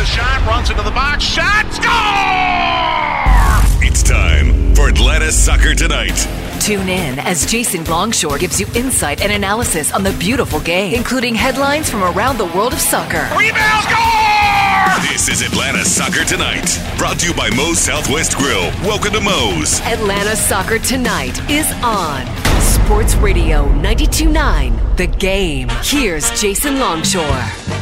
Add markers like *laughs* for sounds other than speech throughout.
a shot, runs into the box, shot, score! It's time for Atlanta Soccer Tonight. Tune in as Jason Longshore gives you insight and analysis on the beautiful game, including headlines from around the world of soccer. Rebound, score! This is Atlanta Soccer Tonight, brought to you by Moe's Southwest Grill. Welcome to Moe's. Atlanta Soccer Tonight is on Sports Radio 92.9 The Game. Here's Jason Longshore.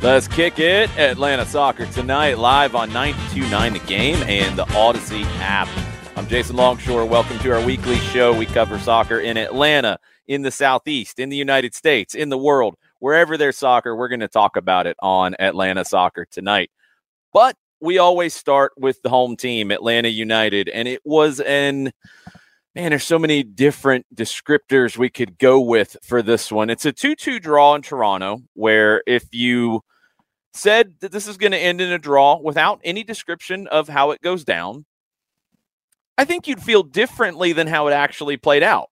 Let's kick it. Atlanta Soccer tonight, live on 92.9 The Game and the Odyssey app. I'm Jason Longshore. Welcome to our weekly show. We cover soccer in Atlanta, in the Southeast, in the United States, in the world. Wherever there's soccer, we're going to talk about it on Atlanta Soccer tonight. But we always start with the home team, Atlanta United. And it was an man, there's so many different descriptors we could go with for this one. It's a 2 2 draw in Toronto, where if you said that this is going to end in a draw without any description of how it goes down, I think you'd feel differently than how it actually played out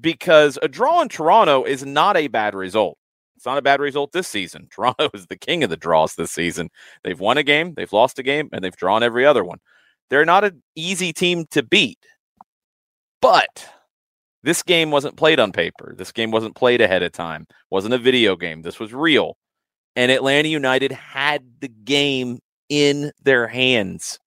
because a draw in Toronto is not a bad result. It's not a bad result this season. *laughs* Toronto is the king of the draws this season. They've won a game, they've lost a game, and they've drawn every other one. They're not an easy team to beat. But this game wasn't played on paper. This game wasn't played ahead of time. wasn't a video game. This was real. And Atlanta United had the game in their hands.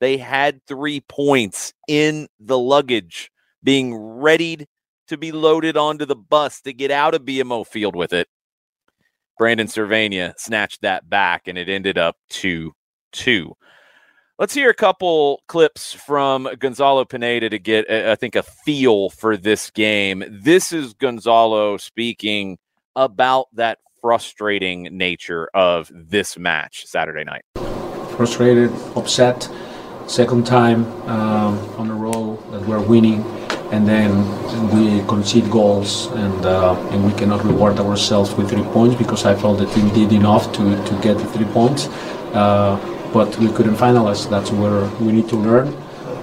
They had three points in the luggage, being readied to be loaded onto the bus to get out of BMO Field with it. Brandon Servania snatched that back, and it ended up 2 2. Let's hear a couple clips from Gonzalo Pineda to get, I think, a feel for this game. This is Gonzalo speaking about that frustrating nature of this match Saturday night. Frustrated, upset, second time um, on a row that we're winning, and then we concede goals, and uh, and we cannot reward ourselves with three points because I felt the team did enough to to get the three points. Uh, but we couldn't finalize. That's where we need to learn.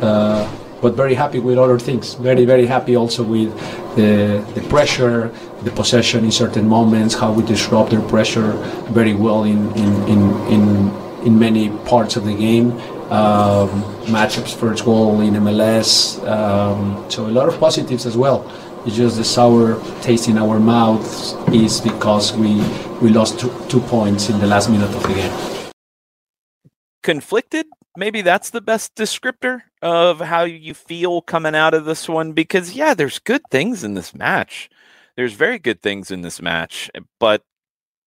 Uh, but very happy with other things. Very, very happy also with the, the pressure, the possession in certain moments, how we disrupt their pressure very well in, in, in, in, in many parts of the game. Um, Machop's first goal in MLS. Um, so a lot of positives as well. It's just the sour taste in our mouths is because we, we lost two, two points in the last minute of the game conflicted. Maybe that's the best descriptor of how you feel coming out of this one because, yeah, there's good things in this match. There's very good things in this match, but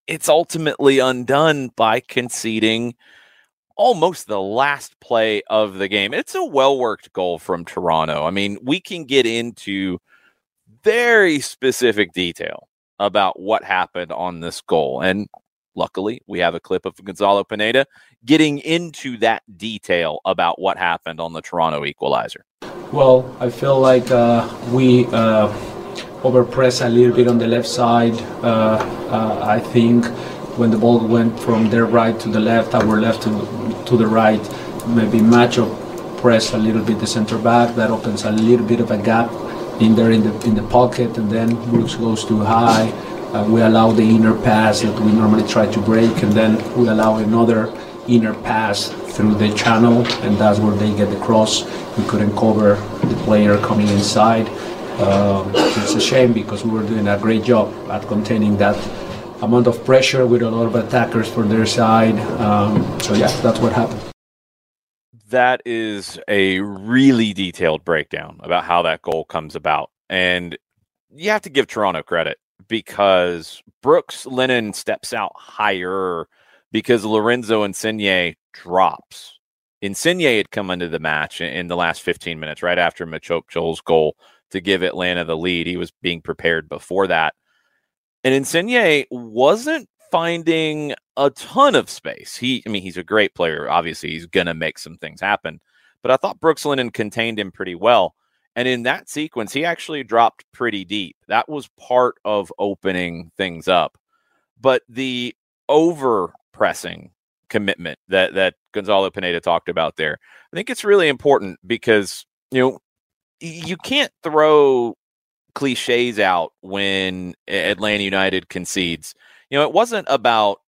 it's ultimately undone by conceding almost the last play of the game. It's a well worked goal from Toronto. I mean, we can get into very specific detail about what happened on this goal. And Luckily, we have a clip of Gonzalo Pineda getting into that detail about what happened on the Toronto equalizer. Well, I feel like uh, we uh, overpressed a little bit on the left side. Uh, uh, I think when the ball went from their right to the left, our left to, to the right, maybe Machop press a little bit the center back. That opens a little bit of a gap in there in the in the pocket, and then Brooks goes too high uh, we allow the inner pass that we normally try to break, and then we allow another inner pass through the channel, and that's where they get the cross. We couldn't cover the player coming inside. Um, it's a shame because we were doing a great job at containing that amount of pressure with a lot of attackers for their side. Um, so yeah, that's what happened. That is a really detailed breakdown about how that goal comes about, and you have to give Toronto credit because Brooks Lennon steps out higher because Lorenzo Insigne drops. Insigne had come into the match in the last 15 minutes, right after Machop Chol's goal to give Atlanta the lead. He was being prepared before that. And Insigne wasn't finding a ton of space. He, I mean, he's a great player. Obviously, he's going to make some things happen. But I thought Brooks Lennon contained him pretty well. And in that sequence, he actually dropped pretty deep. That was part of opening things up. But the over pressing commitment that that Gonzalo Pineda talked about there, I think it's really important because you know you can't throw cliches out when Atlanta United concedes. You know, it wasn't about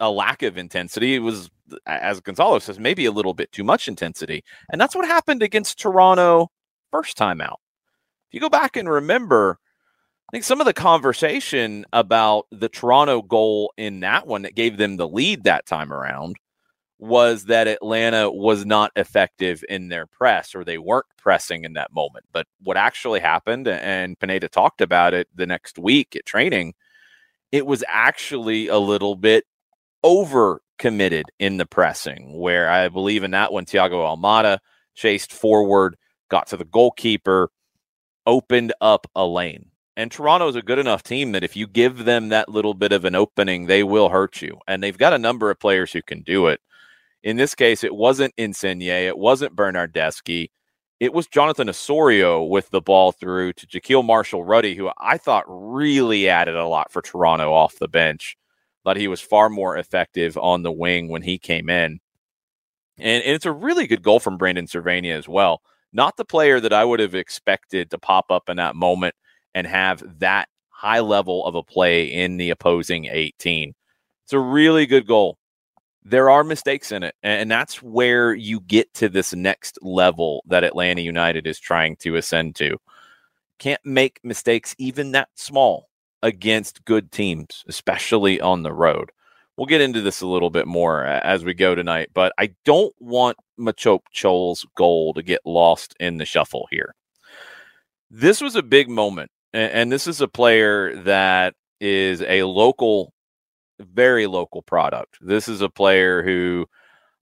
a lack of intensity. It was, as Gonzalo says, maybe a little bit too much intensity. And that's what happened against Toronto first time out. If you go back and remember, I think some of the conversation about the Toronto goal in that one that gave them the lead that time around was that Atlanta was not effective in their press or they weren't pressing in that moment. But what actually happened, and Pineda talked about it the next week at training, it was actually a little bit over committed in the pressing, where I believe in that one, Thiago Almada chased forward, got to the goalkeeper, opened up a lane. And Toronto is a good enough team that if you give them that little bit of an opening, they will hurt you. And they've got a number of players who can do it. In this case, it wasn't Insigne, it wasn't Bernardeschi. It was Jonathan Osorio with the ball through to Jahkeele Marshall Rutty, who I thought really added a lot for Toronto off the bench. Thought he was far more effective on the wing when he came in. And, and it's a really good goal from Brandon Servania as well. Not the player that I would have expected to pop up in that moment and have that high level of a play in the opposing 18. It's a really good goal there are mistakes in it. And that's where you get to this next level that Atlanta United is trying to ascend to. Can't make mistakes even that small against good teams, especially on the road. We'll get into this a little bit more as we go tonight, but I don't want Machop Chol's goal to get lost in the shuffle here. This was a big moment, and this is a player that is a local very local product. This is a player who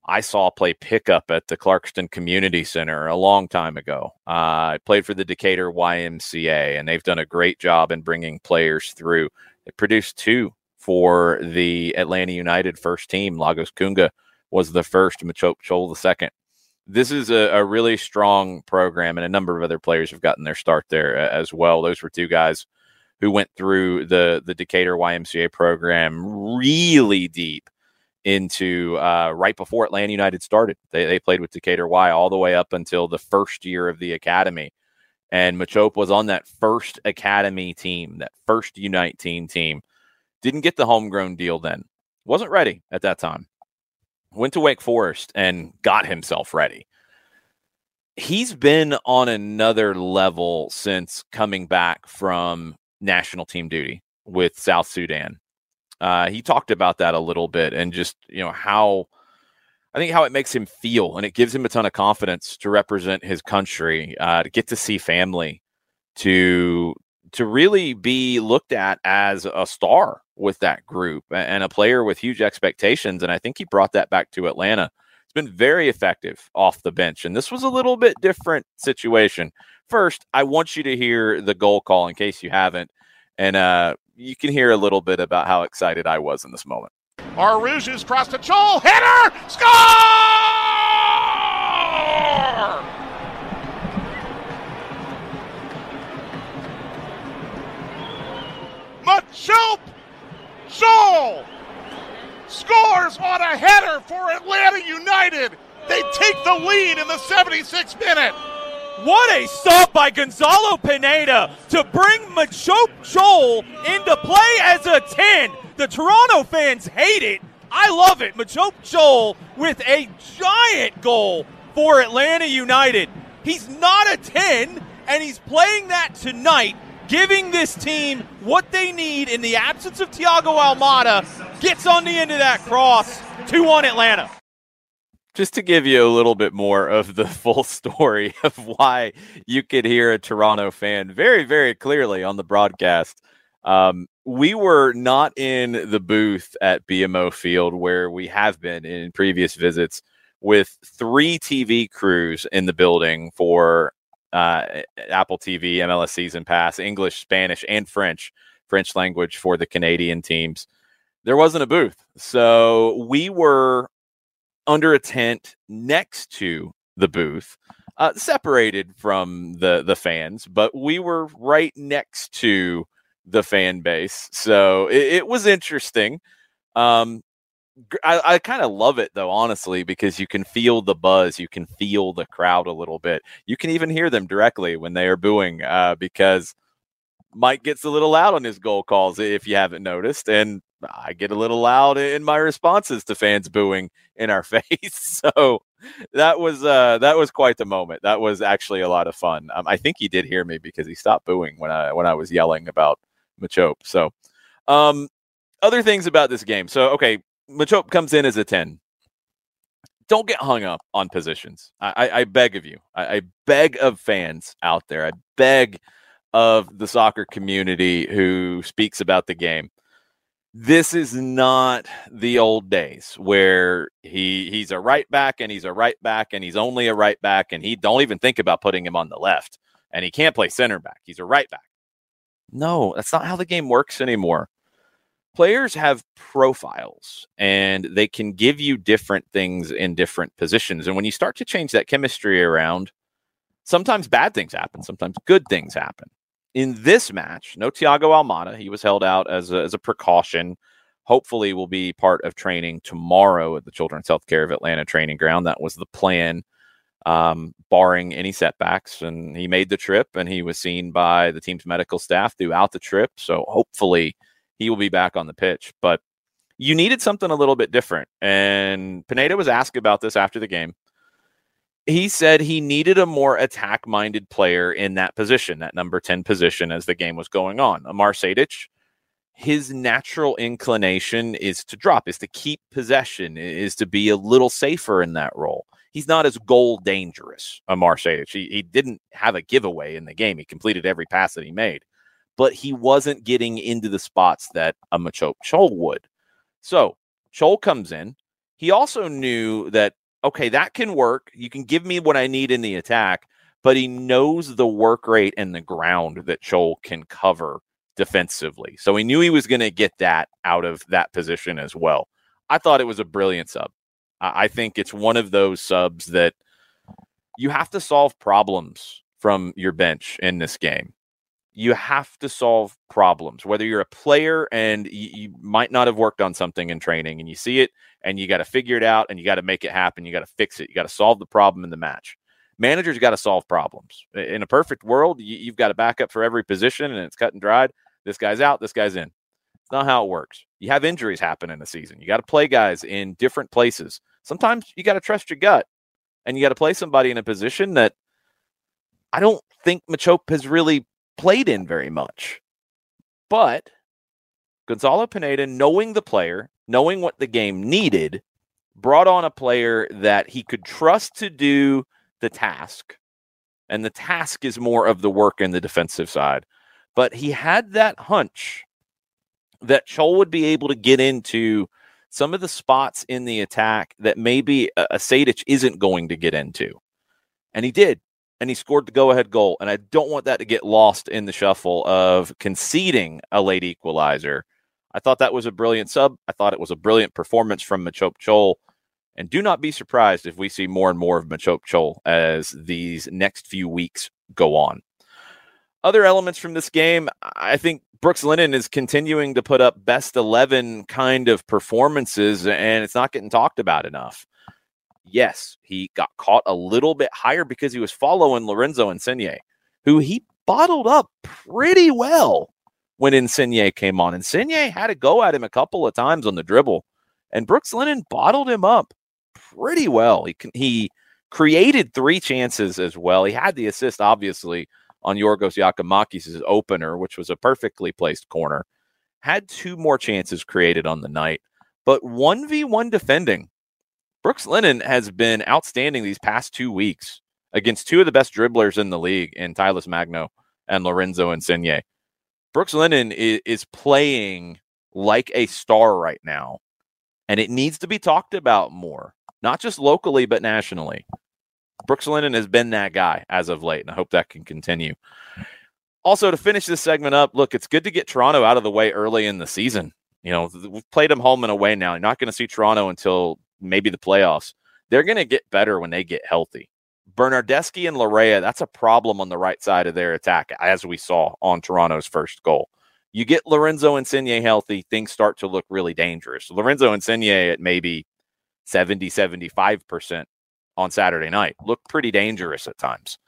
I saw play pickup at the Clarkston Community Center a long time ago. Uh, I played for the Decatur YMCA, and they've done a great job in bringing players through. They produced two for the Atlanta United first team. Lagos Kunga was the first, Machop Chol the second. This is a, a, really strong program, and a number of other players have gotten their start there as well. Those were two guys who went through the the Decatur YMCA program really deep into uh, right before Atlanta United started. They, they played with Decatur Y all the way up until the first year of the academy. And Machop was on that first academy team, that first Unite team. Didn't get the homegrown deal then. Wasn't ready at that time. Went to Wake Forest and got himself ready. He's been on another level since coming back from national team duty with South Sudan. Uh, he talked about that a little bit and just you know how I think how it makes him feel and it gives him a ton of confidence to represent his country, uh, to get to see family, to to really be looked at as a star with that group and a player with huge expectations. And I think he brought that back to Atlanta. It's been very effective off the bench, and this was a little bit different situation first, I want you to hear the goal call in case you haven't. And uh, you can hear a little bit about how excited I was in this moment. Araujo's crossed to Chol, header, score! Machop Chol scores on a header for Atlanta United. They take the lead in the 76th minute. What a stop by Gonzalo Pineda to bring Machop Chol into play as a 10. The Toronto fans hate it. I love it. Machop Chol with a giant goal for Atlanta United. He's not a 10, and he's playing that tonight, giving this team what they need in the absence of Thiago Almada. Gets on the end of that cross. 2 1 Atlanta just to give you a little bit more of the *laughs* full story of why you could hear a Toronto fan very, very clearly on the broadcast. Um, we were not in the booth at BMO Field where we have been in previous visits with three TV crews in the building for uh, Apple TV, MLS Season Pass, English, Spanish, and French, French language for the Canadian teams. There wasn't a booth. So we were under a tent next to the booth, uh, separated from the the fans, but we were right next to the fan base, so it, it was interesting. Um, I, I kind of love it though, honestly, because you can feel the buzz, you can feel the crowd a little bit, you can even hear them directly when they are booing, uh, because Mike gets a little loud on his goal calls if you haven't noticed, and I get a little loud in my responses to fans booing in our *laughs* face. so that was uh, that was quite the moment. That was actually a lot of fun. Um, I think he did hear me because he stopped booing when I when I was yelling about Machop. So, um, other things about this game. So, okay, Machop comes in as a ten. Don't get hung up on positions. I, I, I beg of you. I, I beg of fans out there. I beg of the soccer community who speaks about the game this is not the old days where he he's a right back and he's a right back and he's only a right back and he don't even think about putting him on the left and he can't play center back. He's a right back. No, that's not how the game works anymore. Players have profiles and they can give you different things in different positions. And when you start to change that chemistry around, sometimes bad things happen, sometimes good things happen in this match, no Thiago Almada. He was held out as a, as a precaution. Hopefully, will be part of training tomorrow at the Children's Healthcare of Atlanta training ground. That was the plan, um, barring any setbacks. And he made the trip, and he was seen by the team's medical staff throughout the trip. So hopefully, he will be back on the pitch. But you needed something a little bit different. And Pineda was asked about this after the game he said he needed a more attack minded player in that position, that number 10 position as the game was going on. Amar Sejdic, his natural inclination is to drop, is to keep possession, is to be a little safer in that role. He's not as goal dangerous, Amar Sejdic. He, he didn't have a giveaway in the game. He completed every pass that he made, but he wasn't getting into the spots that a Machop Chol would. So Chol comes in. He also knew that okay, that can work. You can give me what I need in the attack, but he knows the work rate and the ground that Chol can cover defensively. So he knew he was going to get that out of that position as well. I thought it was a brilliant sub. I think it's one of those subs that you have to solve problems from your bench in this game. You have to solve problems, whether you're a player and you, you might not have worked on something in training and you see it and you got to figure it out and you got to make it happen. You got to fix it. You got to solve the problem in the match. Managers got to solve problems. In a perfect world, you, you've got a backup for every position and it's cut and dried. This guy's out, this guy's in. It's not how it works. You have injuries happen in a season. You got to play guys in different places. Sometimes you got to trust your gut and you got to play somebody in a position that I don't think Machop has really played in very much. But Gonzalo Pineda, knowing the player, knowing what the game needed, brought on a player that he could trust to do the task. And the task is more of the work in the defensive side. But he had that hunch that Chol would be able to get into some of the spots in the attack that maybe a, a Sejdic isn't going to get into. And he did. And he scored the go ahead goal. And I don't want that to get lost in the shuffle of conceding a late equalizer I thought that was a brilliant sub. I thought it was a brilliant performance from Machop Chol. And do not be surprised if we see more and more of Machop Chol as these next few weeks go on. Other elements from this game, I think Brooks Lennon is continuing to put up best 11 kind of performances, and it's not getting talked about enough. Yes, he got caught a little bit higher because he was following Lorenzo Insigne, who he bottled up pretty well when Insigne came on. Insigne had to go at him a couple of times on the dribble, and Brooks Lennon bottled him up pretty well. He he created three chances as well. He had the assist, obviously, on Yorgos Giakoumakis' opener, which was a perfectly placed corner. Had two more chances created on the night, but 1v1 defending. Brooks Lennon has been outstanding these past two weeks against two of the best dribblers in the league in Talles Magno and Lorenzo Insigne. Brooks Lennon is, is playing like a star right now, and it needs to be talked about more, not just locally, but nationally. Brooks Lennon has been that guy as of late, and I hope that can continue. Also, to finish this segment up, look, it's good to get Toronto out of the way early in the season. You know, we've played them home and away now. You're not going to see Toronto until maybe the playoffs. They're going to get better when they get healthy. Bernardeschi and Laryea, that's a problem on the right side of their attack, as we saw on Toronto's first goal. You get Lorenzo Insigne healthy, things start to look really dangerous. Lorenzo Insigne at maybe 70, 75% on Saturday night looked pretty dangerous at times.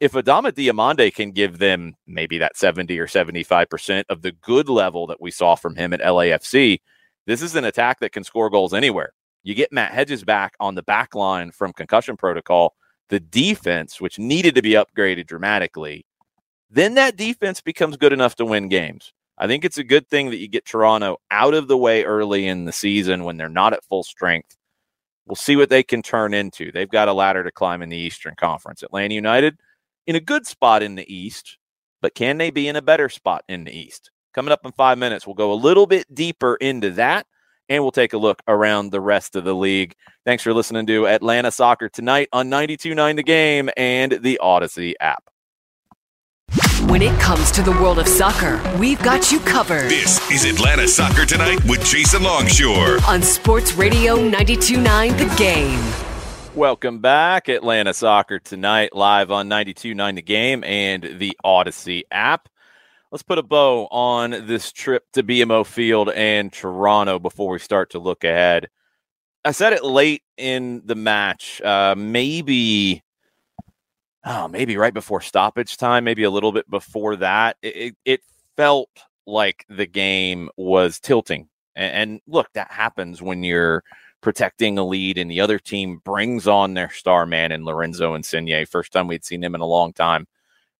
if Adama Diomande can give them maybe that 70 or 75% of the good level that we saw from him at LAFC, this is an attack that can score goals anywhere. You get Matt Hedges back on the back line from concussion protocol, the defense, which needed to be upgraded dramatically, then that defense becomes good enough to win games. I think it's a good thing that you get Toronto out of the way early in the season when they're not at full strength. We'll see what they can turn into. They've got a ladder to climb in the Eastern Conference. Atlanta United in a good spot in the East, but can they be in a better spot in the East? Coming up in five minutes, we'll go a little bit deeper into that and we'll take a look around the rest of the league. Thanks for listening to Atlanta Soccer tonight on 92.9 The Game and the Odyssey app. When it comes to the world of soccer, we've got you covered. This is Atlanta Soccer Tonight with Jason Longshore on Sports Radio 92.9 The Game. Welcome back, Atlanta Soccer Tonight, live on 92.9 The Game and the Odyssey app. Let's put a bow on this trip to BMO Field and Toronto before we start to look ahead. I said it late in the match, uh, maybe oh, maybe right before stoppage time, maybe a little bit before that. It, it felt like the game was tilting. And, and, look, that happens when you're protecting a lead and the other team brings on their star man in Lorenzo Insigne. First time we'd seen him in a long time.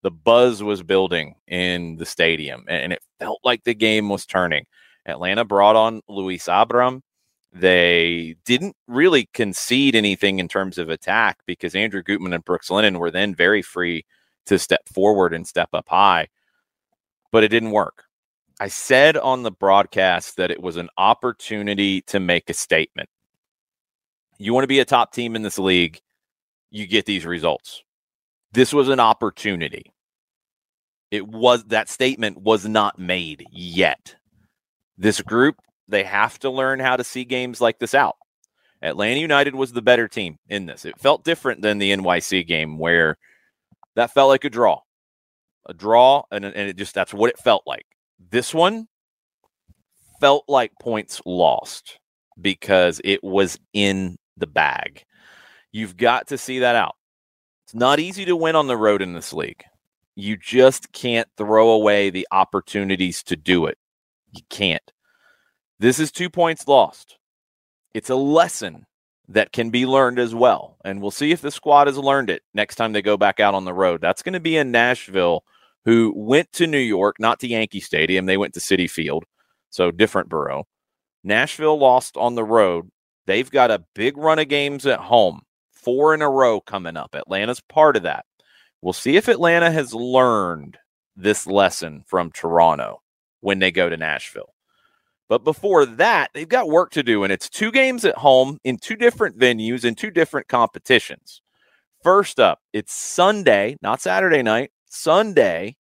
The buzz was building in the stadium and it felt like the game was turning. Atlanta brought on Luis Abram. They didn't really concede anything in terms of attack because Andrew Gutman and Brooks Lennon were then very free to step forward and step up high, but it didn't work. I said on the broadcast that it was an opportunity to make a statement. You want to be a top team in this league, you get these results. This was an opportunity. It was that statement was not made yet. This group they have to learn how to see games like this out. Atlanta United was the better team in this. It felt different than the NYC game where that felt like a draw. A draw, and, and it just that's what it felt like. This one felt like points lost because it was in the bag. You've got to see that out. It's not easy to win on the road in this league. You just can't throw away the opportunities to do it. You can't. This is two points lost. It's a lesson that can be learned as well. And we'll see if the squad has learned it next time they go back out on the road. That's going to be in Nashville, who went to New York, not to Yankee Stadium. They went to Citi Field, so different borough. Nashville lost on the road. They've got a big run of games at home, four in a row coming up. Atlanta's part of that. We'll see if Atlanta has learned this lesson from Toronto when they go to Nashville. But before that, they've got work to do, and it's two games at home in two different venues in two different competitions. First up, it's Sunday, not Saturday night, Sunday,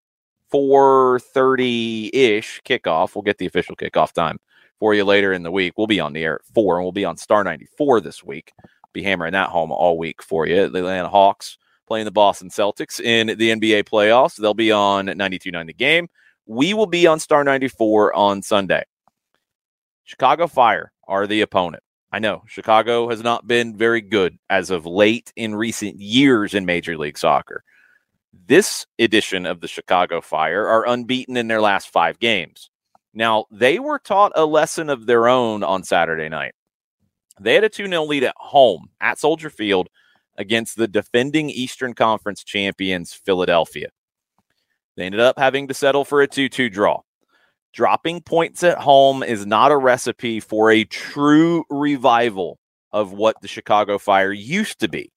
4:30 ish kickoff. We'll get the official kickoff time for you later in the week. We'll be on the air at four, and we'll be on Star 94 this week. Be hammering that home all week for you. The Atlanta Hawks playing the Boston Celtics in the NBA playoffs. They'll be on 92.9 the game. We will be on Star 94 on Sunday. Chicago Fire are the opponent. I know Chicago has not been very good as of late in recent years in Major League Soccer. This edition of the Chicago Fire are unbeaten in their last five games. Now, they were taught a lesson of their own on Saturday night. They had a 2 0 lead at home at Soldier Field against the defending Eastern Conference champions, Philadelphia. They ended up having to settle for a 2 2 draw. Dropping points at home is not a recipe for a true revival of what the Chicago Fire used to be.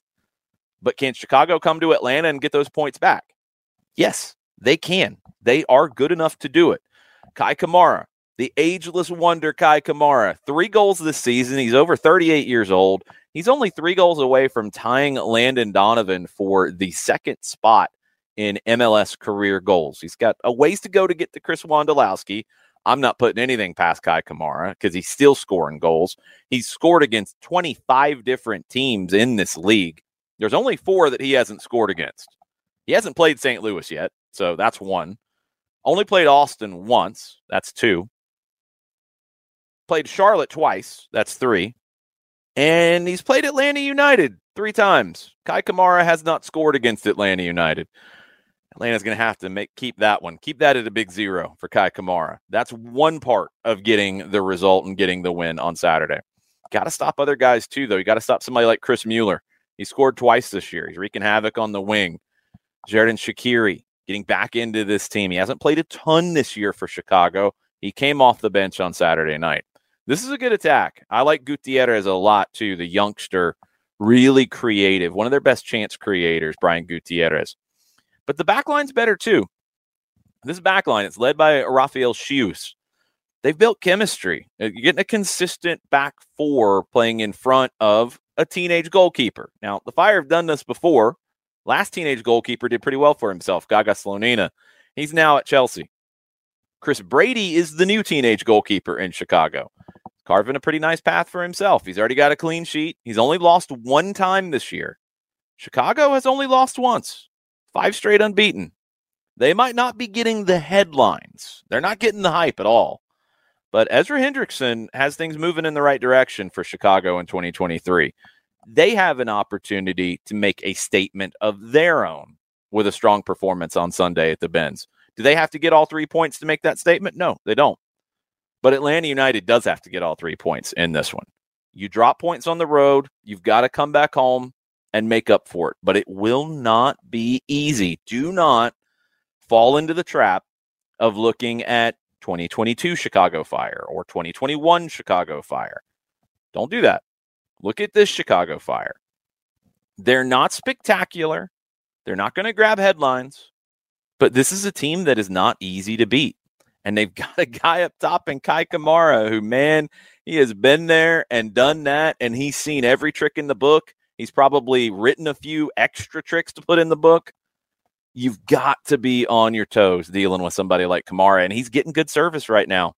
But can Chicago come to Atlanta and get those points back? Yes, they can. They are good enough to do it. Kei Kamara, the ageless wonder Kei Kamara, three goals this season. He's over 38 years old. He's only three goals away from tying Landon Donovan for the second spot in MLS career goals. He's got a ways to go to get to Chris Wondolowski. I'm not putting anything past Kei Kamara because he's still scoring goals. He's scored against 25 different teams in this league. There's only four that he hasn't scored against. He hasn't played St. Louis yet, so that's one. Only played Austin once. That's two. Played Charlotte twice. That's three. And he's played Atlanta United three times. Kei Kamara has not scored against Atlanta United. Atlanta's going to have to make keep that one. Keep that at a big zero for Kei Kamara. That's one part of getting the result and getting the win on Saturday. Got to stop other guys too, though. You got to stop somebody like Chris Mueller. He scored twice this year. He's wreaking havoc on the wing. Xherdan Shaqiri getting back into this team. He hasn't played a ton this year for Chicago. He came off the bench on Saturday night. This is a good attack. I like Gutierrez a lot too. The youngster, really creative, one of their best chance creators, Brian Gutierrez. But the backline's better too. This backline, it's led by Rafael Czichos. They've built chemistry. Uh, you're getting a consistent back four playing in front of a teenage goalkeeper. Now, the Fire have done this before. Last teenage goalkeeper did pretty well for himself, Gaga Slonina. He's now at Chelsea. Chris Brady is the new teenage goalkeeper in Chicago, carving a pretty nice path for himself. He's already got a clean sheet. He's only lost one time this year. Chicago has only lost once, five straight unbeaten. They might not be getting the headlines, they're not getting the hype at all. But Ezra Hendrickson has things moving in the right direction for Chicago in 2023 they have an opportunity to make a statement of their own with a strong performance on Sunday at the Benz. Do they have to get all three points to make that statement? No, they don't. But Atlanta United does have to get all three points in this one. You drop points on the road, you've got to come back home and make up for it. But it will not be easy. Do not fall into the trap of looking at 2022 Chicago Fire or 2021 Chicago Fire. Don't do that. Look at this Chicago Fire. They're not spectacular. They're not going to grab headlines, but this is a team that is not easy to beat. And they've *laughs* got a guy up top in Kei Kamara who, man, he has been there and done that. And he's seen every trick in the book. He's probably written a few extra tricks to put in the book. You've got to be on your toes dealing with somebody like Kamara. And he's getting good service right now.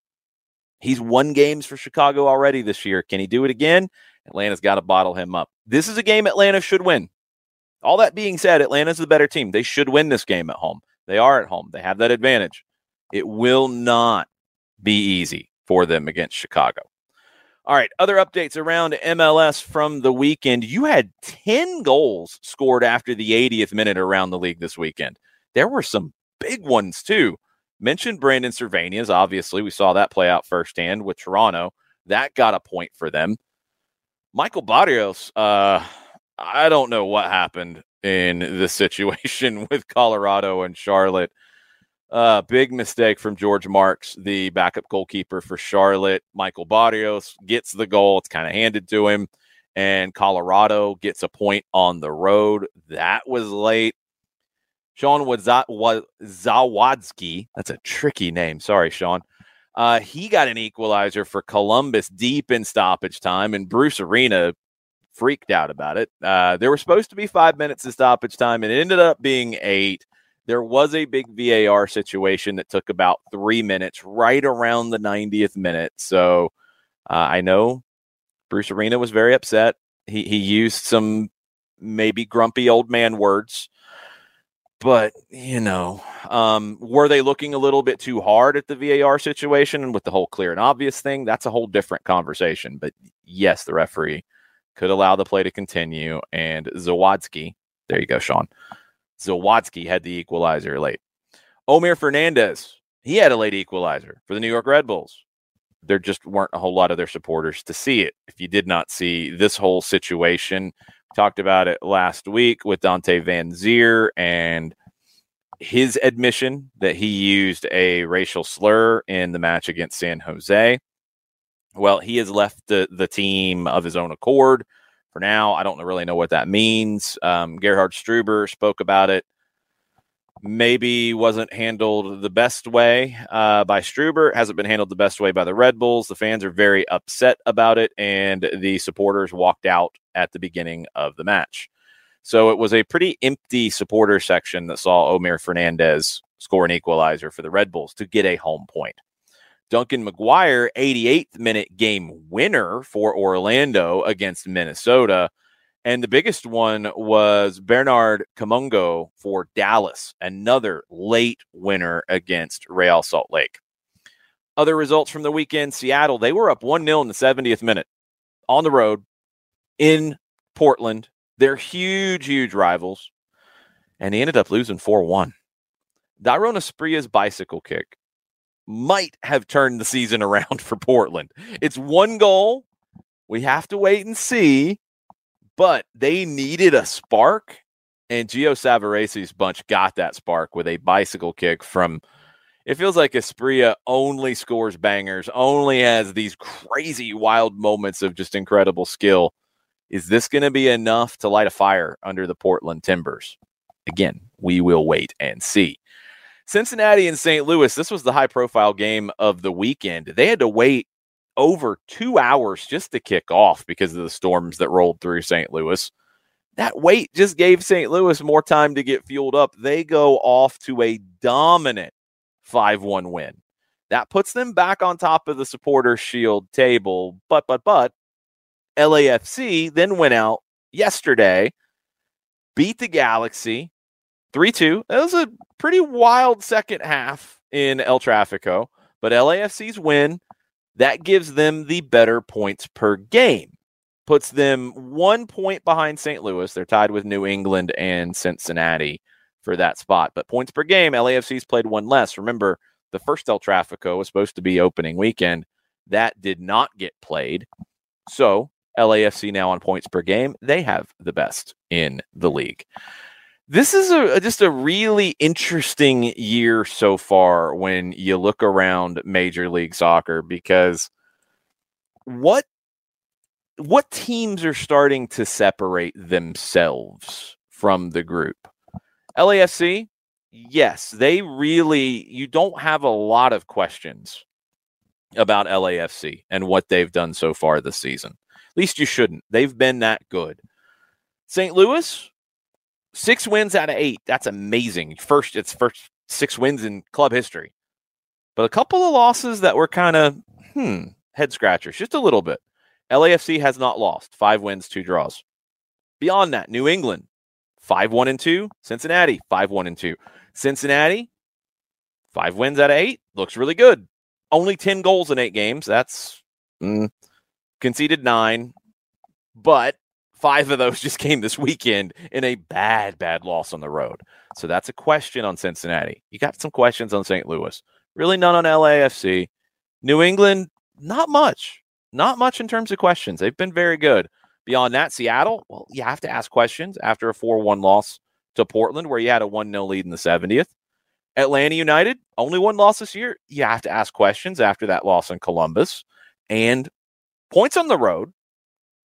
He's won games for Chicago already this year. Can he do it again? Atlanta's got to bottle him up. This is a game Atlanta should win. All that being said, Atlanta's the better team. They should win this game at home. They are at home. They have that advantage. It will not be easy for them against Chicago. All right, other updates around MLS from the weekend. You had 10 goals scored after the 80th minute around the league this weekend. There were some big ones too. Mentioned Brandon Servania's, obviously. We saw that play out firsthand with Toronto. That got a point for them. Michael Barrios, uh, I don't know what happened in the situation *laughs* with Colorado and Charlotte. Uh, big mistake from George Marks, the backup goalkeeper for Charlotte. Michael Barrios gets the goal. It's kind of handed to him. And Colorado gets a point on the road. That was late. Sean Zawadzki, that's a tricky name. Sorry, Sean. Uh, he got an equalizer for Columbus deep in stoppage time, and Bruce Arena freaked out about it. Uh, there were supposed to be five minutes of stoppage time, and it ended up being eight. There was a big VAR situation that took about three minutes, right around the 90th minute. So uh, I know Bruce Arena was very upset. He he used some maybe grumpy old man words but you know, um, were they looking a little bit too hard at the VAR situation and with the whole clear and obvious thing? That's a whole different conversation. But yes, the referee could allow the play to continue, and Zawadzki, there you go, Sean. Zawadzki had the equalizer late. Omir Fernandez, he had a late equalizer for the New York Red Bulls. There just weren't a whole lot of their supporters to see it. If you did not see this whole situation, Talked about it last week with Dante Vanzeir and his admission that he used a racial slur in the match against San Jose. Well, he has left the, the team of his own accord for now. I don't really know what that means. Um, Gerhard Struber spoke about it maybe wasn't handled the best way uh, by Struber. Hasn't been handled the best way by the Red Bulls. The fans are very upset about it, and the supporters walked out at the beginning of the match. So it was a pretty empty supporter section that saw Omir Fernandez score an equalizer for the Red Bulls to get a home point. Duncan McGuire, 88th minute game winner for Orlando against Minnesota. And the biggest one was Bernard Kamungo for Dallas, another late winner against Real Salt Lake. Other results from the weekend Seattle, they were up 1 0 in the 70th minute on the road in Portland They're huge, huge rivals. And he ended up losing 4 1. Dairon Asprilla's bicycle kick might have turned the season around *laughs* for Portland. It's one goal. We have to wait and see, but they needed a spark, and Gio Savarese's bunch got that spark with a bicycle kick from. It feels like Asprilla only scores bangers, only has these crazy wild moments of just incredible skill. Is this going to be enough to light a fire under the Portland Timbers? Again, we will wait and see. Cincinnati and St. Louis, this was the high profile game of the weekend. They had to wait over two hours just to kick off because of the storms that rolled through St. Louis. That wait just gave St. Louis more time to get fueled up. They go off to a dominant 5 1 win. That puts them back on top of the supporter shield table. But, but, but, LAFC then went out yesterday, beat the Galaxy 3 2. That was a pretty wild second half in El Trafico, but LAFC's win, that gives them the better points per game. Puts them one point behind St. Louis. They're tied with New England and Cincinnati for that spot. But points per game, LAFC's played one less. Remember, the first El Trafico was supposed to be opening weekend. That did not get played. So LAFC now on points per game, they have the best in the league. This is a just a really interesting year so far when you look around Major League Soccer because what what teams are starting to separate themselves from the group? LAFC, yes, they really you don't have a lot of questions about LAFC and what they've done so far this season. At least you shouldn't. They've been that good. St. Louis, Six wins out of eight. That's amazing. First, it's first six wins in club history. But a couple of losses that were kind of, hmm, head scratchers, just a little bit. LAFC has not lost. Five wins, two draws. Beyond that, New England, 5 1 and 2. Cincinnati, 5 1 and 2. Cincinnati, five wins out of eight. Looks really good. Only 10 goals in eight games. That's mm, conceded nine. But Five of those just came this weekend in a bad, bad loss on the road. So that's a question on Cincinnati. You got some questions on St. Louis. Really none on LAFC. New England, not much. Not much in terms of questions. They've been very good. Beyond that, Seattle, well, you have to ask questions after a 4 1 loss to Portland, where you had a 1 0 lead in the 70th. Atlanta United, only one loss this year. You have to ask questions after that loss in Columbus. And points on the road,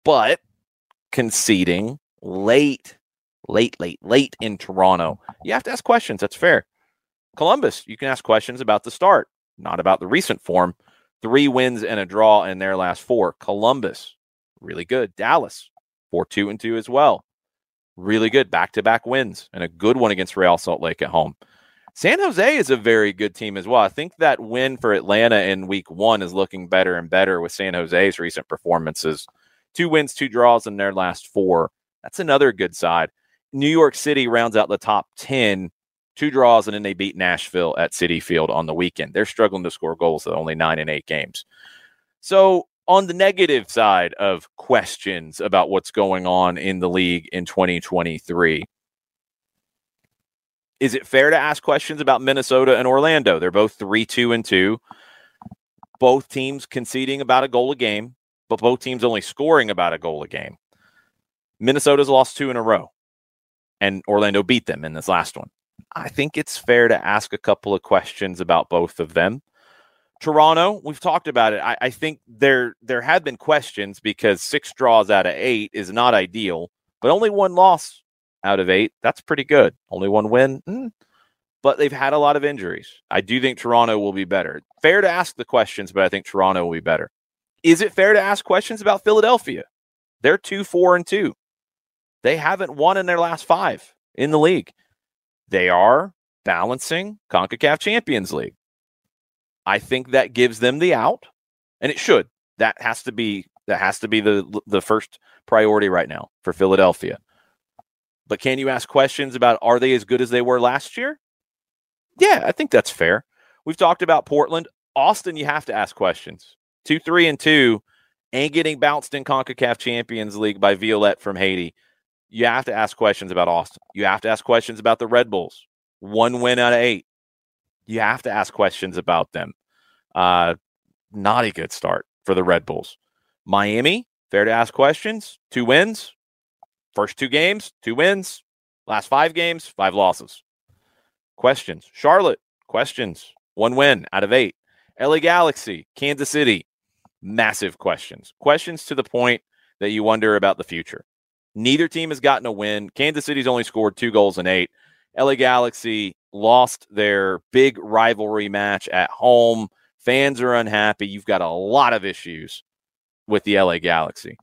but conceding late, late, late, late in Toronto. You have to ask questions. That's fair. Columbus, you can ask questions about the start, not about the recent form. Three wins and a draw in their last four. Columbus, really good. Dallas, 4 2 and 2 as well. Really good back to back wins and a good one against Real Salt Lake at home. San Jose is a very good team as well. I think that win for Atlanta in week one is looking better and better with San Jose's recent performances two wins, two draws in their last four. That's another good side. New York City rounds out the top 10, two draws, and then they beat Nashville at Citi Field on the weekend. They're struggling to score goals at only nine and eight games. So, on the negative side of questions about what's going on in the league in 2023, is it fair to ask questions about Minnesota and Orlando? They're both 3 2 and 2. Both teams conceding about a goal a game but both teams only scoring about a goal a game. Minnesota's lost two in a row, and Orlando beat them in this last one. I think it's fair to ask a couple of questions about both of them. Toronto, we've talked about it. I, I, think there there have been questions because six draws out of eight is not ideal, but only one loss out of eight. That's pretty good. Only one win. Mm. But they've had a lot of injuries. I do think Toronto will be better. Fair to ask the questions, but I think Toronto will be better. Is it fair to ask questions about Philadelphia? They're two, four, and two. They haven't won in their last five in the league. They are balancing CONCACAF Champions League. I think that gives them the out, and it should. That has to be that has to be the the first priority right now for Philadelphia. But can you ask questions about are they as good as they were last year? Yeah, I think that's fair. We've talked about Portland. Austin, you have to ask questions two, three, and two, and getting bounced in CONCACAF Champions League by Violette from Haiti. You have to ask questions about Austin. You have to ask questions about the Red Bulls. One win out of eight. You have to ask questions about them. Uh, not a good start for the Red Bulls. Miami, fair to ask questions. Two wins. First two games, two wins. Last five games, five losses. Questions. Charlotte, questions. One win out of eight. LA Galaxy, Kansas City, massive questions. Questions to the point that you wonder about the future. Neither team has gotten a win. Kansas City's only scored two goals in eight. LA Galaxy lost their big rivalry match at home. Fans are unhappy. You've got a lot of issues with the LA Galaxy.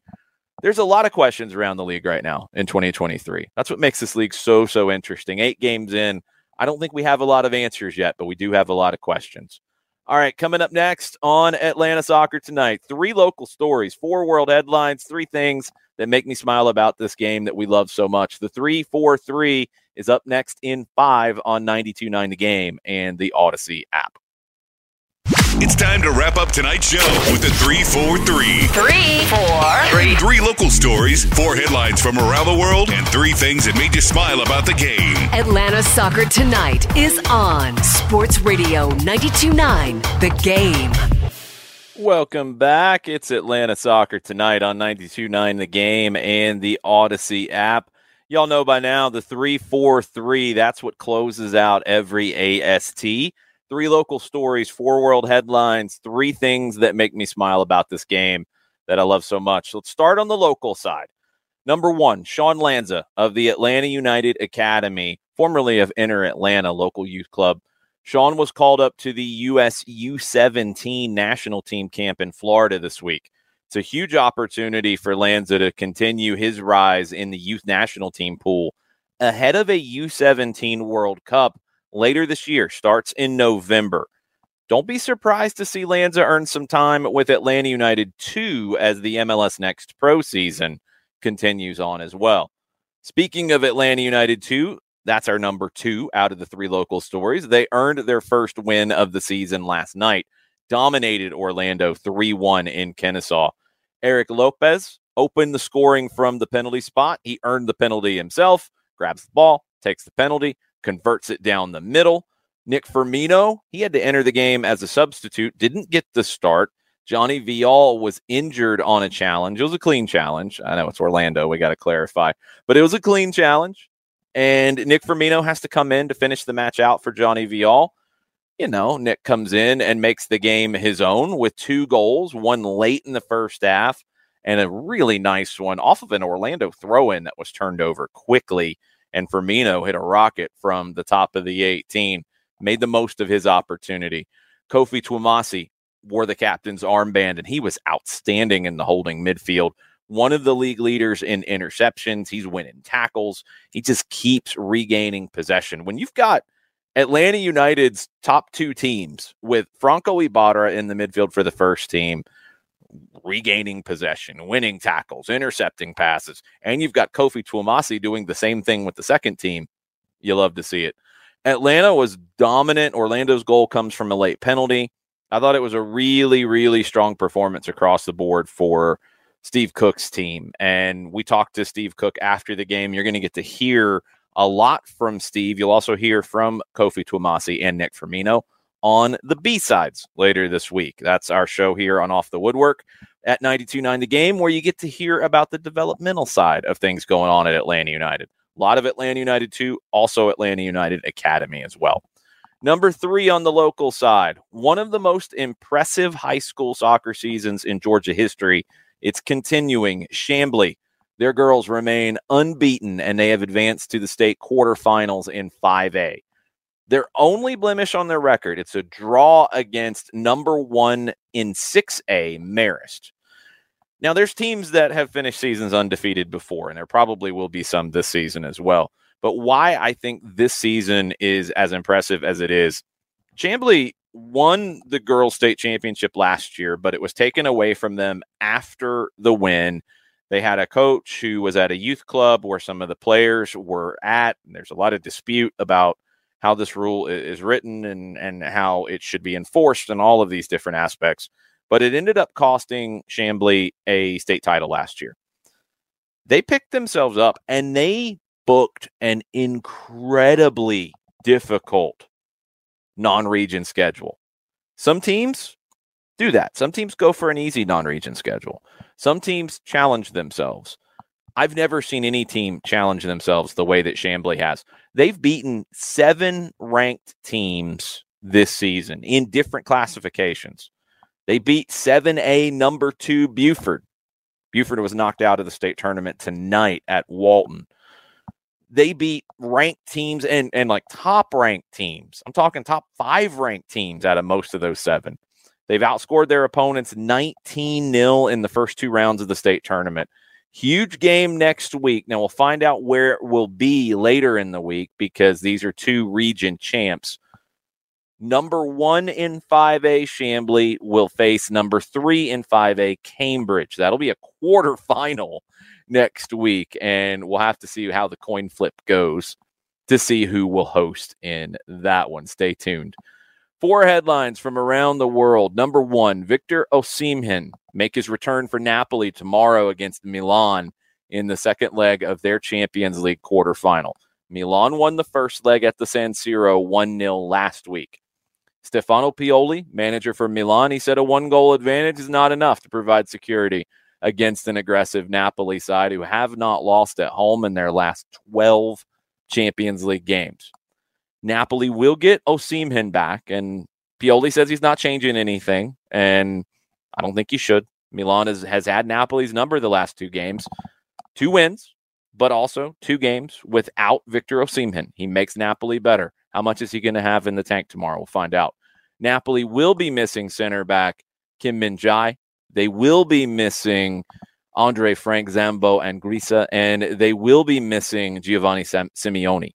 There's a lot of questions around the league right now in 2023. That's what makes this league so, so interesting. Eight games in, I don't think we have a lot of answers yet, but we do have a lot of questions. All right, coming up next on Atlanta Soccer tonight, three local stories, four world headlines, three things that make me smile about this game that we love so much. The 343 is up next in five on 92.9 The Game and the Audacy app. It's time to wrap up tonight's show with the 343. Three, four, three. Three local stories, four headlines from around the world, and three things that made you smile about the game. Atlanta Soccer Tonight is on Sports Radio 92.9 The Game. Welcome back. It's Atlanta Soccer tonight on 92.9 The Game and the Audacy app. Y'all know by now the 343, that's what closes out every AST. Three local stories, four world headlines, three things that make me smile about this game that I love so much. Let's start on the local side. Number one, Sean Lanza of the Atlanta United Academy, formerly of Inner Atlanta Local Youth Club. Sean was called up to the US U17 national team camp in Florida this week. It's a huge opportunity for Lanza to continue his rise in the youth national team pool ahead of a U17 World Cup later this year, starts in November. Don't be surprised to see Lanza earn some time with Atlanta United 2 as the MLS Next Pro season continues on as well. Speaking of Atlanta United 2, that's our number two out of the three local stories. They earned their first win of the season last night, dominated Orlando 3 1 in Kennesaw. Eric Lopez opened the scoring from the penalty spot. He earned the penalty himself, grabs the ball, takes the penalty, converts it down the middle. Nick Firmino, he had to enter the game as a substitute, didn't get the start. Johnny Viall was injured on a challenge. It was a clean challenge. I know it's Orlando. We got to clarify, but it was a clean challenge. And Nick Firmino has to come in to finish the match out for Johnny Viall. You know, Nick comes in and makes the game his own with two goals, one late in the first half, and a really nice one off of an Orlando throw in that was turned over quickly. And Firmino hit a rocket from the top of the 18, made the most of his opportunity. Kofi Twumasi wore the captain's armband, and he was outstanding in the holding midfield one of the league leaders in interceptions. He's winning tackles. He just keeps regaining possession. When you've got Atlanta United's top two teams with Franco Ibarra in the midfield for the first team, regaining possession, winning tackles, intercepting passes, and you've got Kofi Twumasi doing the same thing with the second team, you love to see it. Atlanta was dominant. Orlando's goal comes from a late penalty. I thought it was a really, really strong performance across the board for Steve Cooke's team. And we talked to Steve Cooke after the game. You're going to get to hear a lot from Steve. You'll also hear from Kofi Twumasi and Nick Firmino on the B sides later this week. That's our show here on Off the Woodwork at 92.9 The Game, where you get to hear about the developmental side of things going on at Atlanta United. A lot of Atlanta United, too, also Atlanta United Academy as well. Number three on the local side, one of the most impressive high school soccer seasons in Georgia history it's continuing. Chamblee, their girls remain unbeaten and they have advanced to the state quarterfinals in 5A. Their only blemish on their record, it's a draw against number one in 6A, Marist. Now, there's teams that have finished seasons undefeated before, and there probably will be some this season as well. But why I think this season is as impressive as it is, Chamblee won the girls state championship last year, but it was taken away from them after the win. They had a coach who was at a youth club where some of the players were at. and there's a lot of dispute about how this rule is written and, and how it should be enforced and all of these different aspects. But it ended up costing Chamblee a state title last year. they picked themselves up and they booked an incredibly difficult non region schedule. Some teams do that. Some teams go for an easy non region schedule. Some teams challenge themselves. I've never seen any team challenge themselves the way that Chamblee has. They've beaten seven ranked teams this season in different classifications. They beat 7A number two Buford. Buford was knocked out of the state tournament tonight at Walton. They beat ranked teams and, and like top ranked teams. I'm talking top five ranked teams out of most of those seven. They've outscored their opponents 19 0 in the first two rounds of the state tournament. Huge game next week. Now we'll find out where it will be later in the week because these are two region champs. Number one in 5A Chamblee, will face number three in 5A Cambridge. That'll be a quarterfinal next week, and we'll have to see how the coin flip goes to see who will host in that one. Stay tuned. Four headlines from around the world. Number one, Victor Osimhen make his return for Napoli tomorrow against Milan in the second leg of their Champions League quarterfinal. Milan won the first leg at the San Siro 1 0 last week. Stefano Pioli, manager for Milan, he said a one goal advantage is not enough to provide security against an aggressive Napoli side who have not lost at home in their last 12 Champions League games. Napoli will get Osimhen back, and Pioli says he's not changing anything. And I don't think he should. Milan has, has had Napoli's number the last two games, two wins, but also two games without Victor Osimhen. He makes Napoli better. How much is he going to have in the tank tomorrow? We'll find out. Napoli will be missing center back Kim Min Jae. They will be missing Andre Frank Zambo Anguissa, and they will be missing Giovanni Sam- Simeone.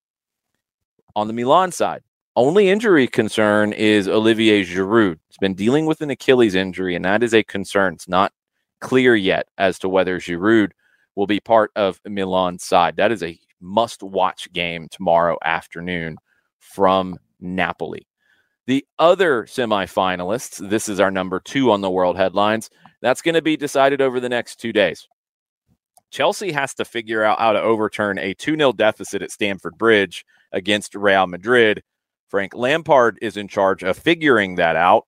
On the Milan side, only injury concern is Olivier Giroud. He's been dealing with an Achilles injury, and that is a concern. It's not clear yet as to whether Giroud will be part of Milan's side. That is a must watch game tomorrow afternoon from Napoli. The other semifinalists, this is our number two on the world headlines, that's going to be decided over the next two days. Chelsea has to figure out how to overturn a 2 0 deficit at Stamford Bridge against Real Madrid Frank Lampard is in charge of figuring that out.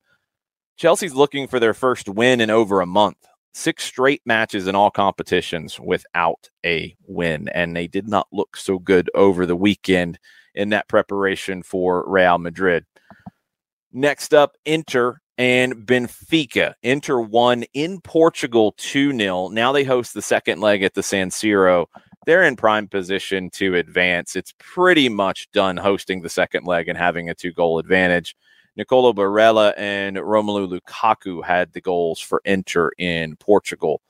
Chelsea's looking for their first win in over a month. Six straight matches in all competitions without a win. And they did not look so good over the weekend in that preparation for Real Madrid. Next up, Inter and Benfica. Inter won in Portugal 2 0. Now they host the second leg at the San Siro they're in prime position to advance. It's pretty much done hosting the second leg and having a two goal advantage. Nicolo Barella and Romelu Lukaku had the goals for Inter in Portugal.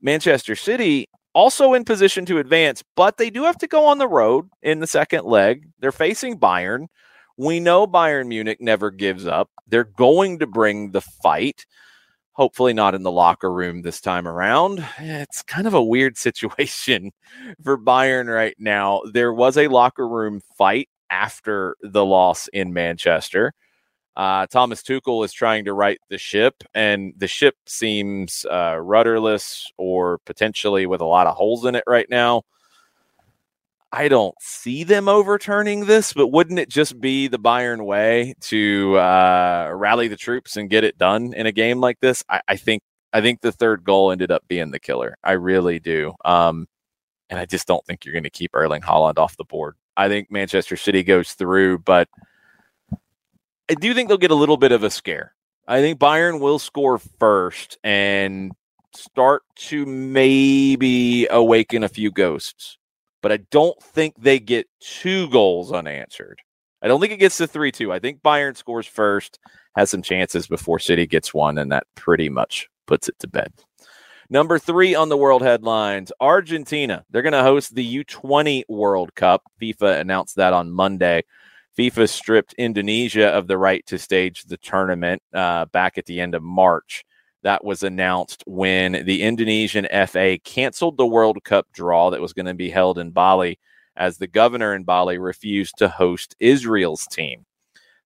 Manchester City also in position to advance, but they do have to go on the road in the second leg. They're facing Bayern. We know Bayern Munich never gives up. They're going to bring the fight hopefully not in the locker room this time around. It's kind of a weird *laughs* situation for Bayern right now. There was a locker room fight after the loss in Manchester. Uh, Thomas Tuchel is trying to right the ship, and the ship seems uh, rudderless or potentially with a lot of holes in it right now. I don't see them overturning this, but wouldn't it just be the Bayern way to uh, rally the troops and get it done in a game like this? I, I, think I think the third goal ended up being the killer. I really do. Um, and I just don't think you're going to keep Erling Haaland off the board. I think Manchester City goes through, but I do think they'll get a little bit of a scare. I think Bayern will score first and start to maybe awaken a few ghosts but I don't think they get two goals unanswered. I don't think it gets to 3 2. I think Bayern scores first, has some chances before City gets one, and that pretty much puts it to bed. Number three on the world headlines Argentina. They're going to host the U20 World Cup. FIFA announced that on Monday. FIFA stripped Indonesia of the right to stage the tournament uh, back at the end of March that was announced when the Indonesian FA canceled the World Cup draw that was going to be held in Bali as the governor in Bali refused to host Israel's team.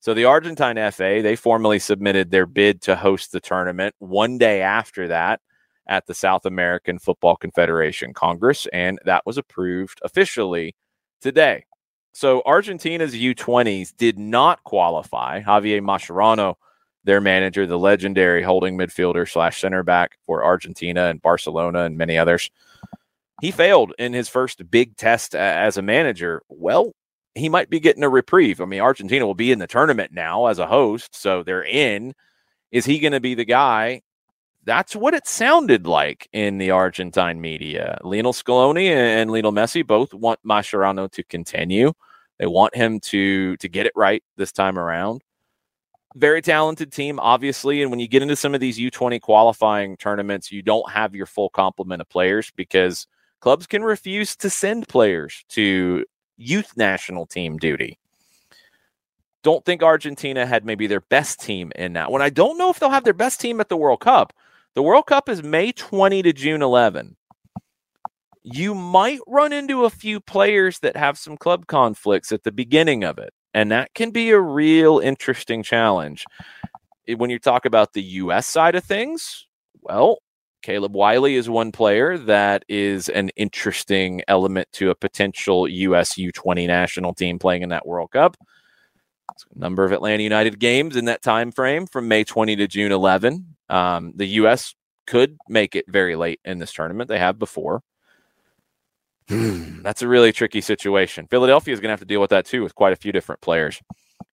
So the Argentine FA, they formally submitted their bid to host the tournament. One day after that, at the South American Football Confederation Congress, and that was approved officially today. So Argentina's U20s did not qualify. Javier Mascherano, their manager, the legendary holding midfielder slash center back for Argentina and Barcelona and many others, he failed in his first big test as a manager. Well, he might be getting a reprieve. I mean, Argentina will be in the tournament now as a host, so they're in. Is he going to be the guy? That's what it sounded like in the Argentine media. Lionel Scaloni and Lionel Messi both want Mascherano to continue. They want him to to get it right this time around. Very talented team, obviously. And when you get into some of these U20 qualifying tournaments, you don't have your full complement of players because clubs can refuse to send players to youth national team duty. Don't think Argentina had maybe their best team in that one. I don't know if they'll have their best team at the World Cup. The World Cup is May 20 to June 11. You might run into a few players that have some club conflicts at the beginning of it. And that can be a real interesting challenge. When you talk about the U.S. side of things, well, Caleb Wiley is one player that is an interesting element to a potential US U20 national team playing in that World Cup. A number of Atlanta United games in that time frame from May 20 to June 11. Um, the US could make it very late in this tournament. They have before. Hmm, that's a really tricky situation. Philadelphia is going to have to deal with that too, with quite a few different players.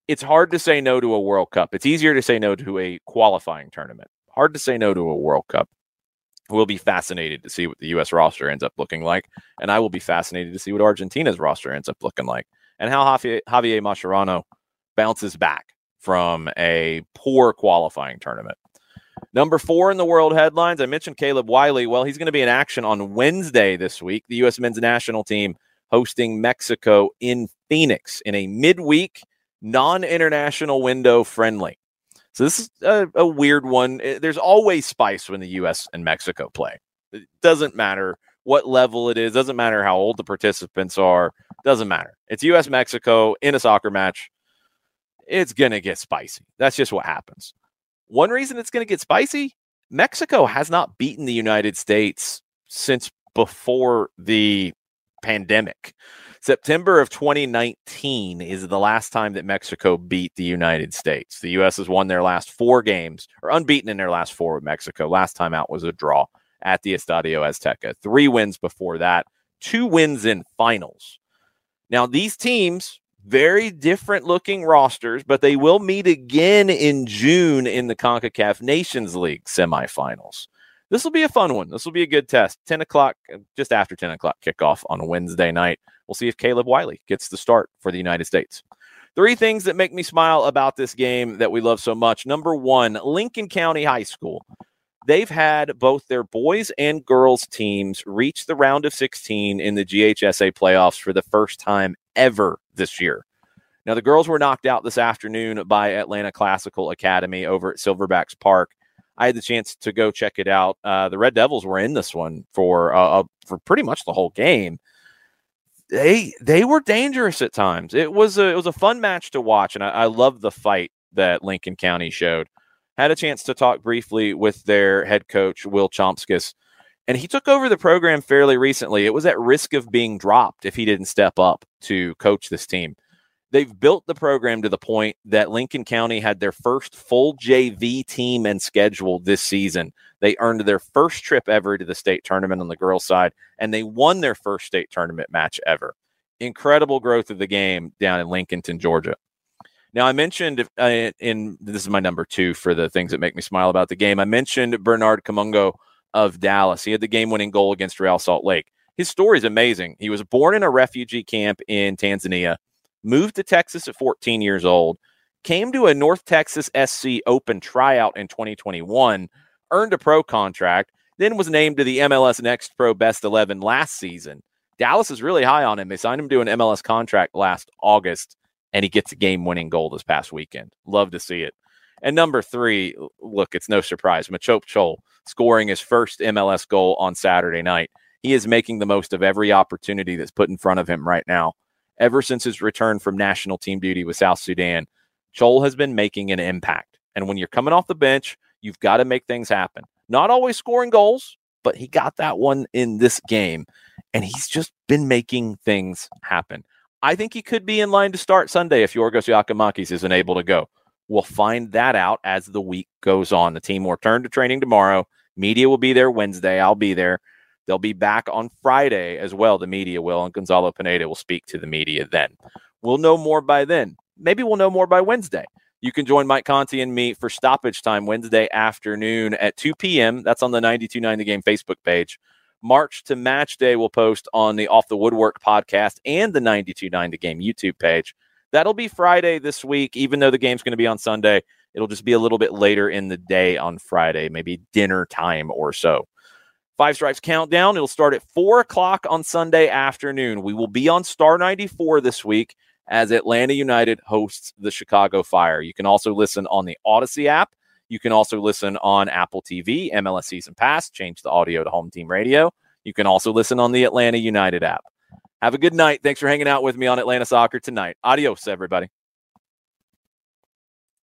It's hard to say no to a World Cup. It's easier to say no to a qualifying tournament. Hard to say no to a World Cup. We'll be fascinated to see what the U.S. roster ends up looking like, and I will be fascinated to see what Argentina's roster ends up looking like, and how Javier, Javier Mascherano bounces back from a poor qualifying tournament. Number four in the world headlines, I mentioned Caleb Wiley. Well, he's going to be in action on Wednesday this week. The U.S. men's national team hosting Mexico in Phoenix in a midweek, non international window friendly. So this is a, a weird one. There's always spice when the U.S. and Mexico play. It doesn't matter what level it is. Doesn't matter how old the participants are. Doesn't matter. It's U.S. Mexico in a soccer match. It's gonna get spicy. That's just what happens. One reason it's gonna get spicy: Mexico has not beaten the United States since before the pandemic. September of 2019 is the last time that Mexico beat the United States. The U.S. has won their last four games, or unbeaten in their last four with Mexico. Last time out was a draw at the Estadio Azteca. Three wins before that, two wins in finals. Now, these teams, very different looking rosters, but they will meet again in June in the CONCACAF Nations League semifinals this will be a fun one. This will be a good test. 10 o'clock, uh, just after 10 o'clock kickoff on Wednesday night. We'll see if Caleb Wiley gets the start for the United States. Three things that make me smile about this game that we love so much. Number one, Lincoln County High School. They've had both their boys and girls teams reach the round of 16 in the GHSA playoffs for the first time ever this year. Now, the girls were knocked out this afternoon by Atlanta Classical Academy over at Silverbacks Park. I had the chance to go check it out. Uh, the Red Devils were in this one for uh, uh, for pretty much the whole game. They they were dangerous at times. It was a it was a fun match to watch, and I, I love the fight that Lincoln County showed. Had a chance to talk briefly with their head coach Will Chomskis, and he took over the program fairly recently. It was at risk of being dropped if he didn't step up to coach this team they've built the program to the point that Lincoln County had their first full JV team and schedule this season. They earned their first trip ever to the state tournament on the girls' side, and they won their first state tournament match ever. Incredible growth of the game down in Lincolnton, Georgia. Now, I mentioned uh, in this is my number two for the things that make me smile about the game. I mentioned Bernard Kamungo of Dallas. He had the game winning goal against Real Salt Lake. His story is amazing. He was born in a refugee camp in Tanzania moved to Texas at 14 years old, came to a North Texas SC Open tryout in 2021, earned a pro contract, then was named to the MLS Next Pro Best 11 last season. Dallas is really high on him. They signed him to an MLS contract last August, and he gets a game winning goal this past weekend. Love to see it. And number three, look, it's no surprise. Machop Chol scoring his first MLS goal on Saturday night. He is making the most of every opportunity that's put in front of him right now ever since his return from national team duty with South Sudan. Chol has been making an impact. And when you're coming off the bench, you've got to make things happen. Not always scoring goals, but he got that one in this game, and he's just been making things happen. I think he could be in line to start Sunday if Yorgos Giakoumakis isn't able to go. We'll find that out as the week goes on. The team will return to training tomorrow. Media will be there Wednesday. I'll be there. They'll be back on Friday as well. The media will, and Gonzalo Pineda will speak to the media then. We'll know more by then. Maybe we'll know more by Wednesday. You can join Mike Conti and me for stoppage time Wednesday afternoon at 2 p.m. That's on the 92.9 The Game Facebook page. March to Match Day will post on the Off the Woodwork podcast and the 92.9 The Game YouTube page. That'll be Friday this week, even though the game's going to be on Sunday. It'll just be a little bit later in the day on Friday, maybe dinner time or so. Five Stripes Countdown. It'll start at four o'clock on Sunday afternoon. We will be on Star 94 this week as Atlanta United hosts the Chicago Fire. You can also listen on the Audacy app. You can also listen on Apple TV, MLS Season Pass, change the audio to home team radio. You can also listen on the Atlanta United app. Have a good night. Thanks for hanging out with me on Atlanta Soccer tonight. Adios, everybody.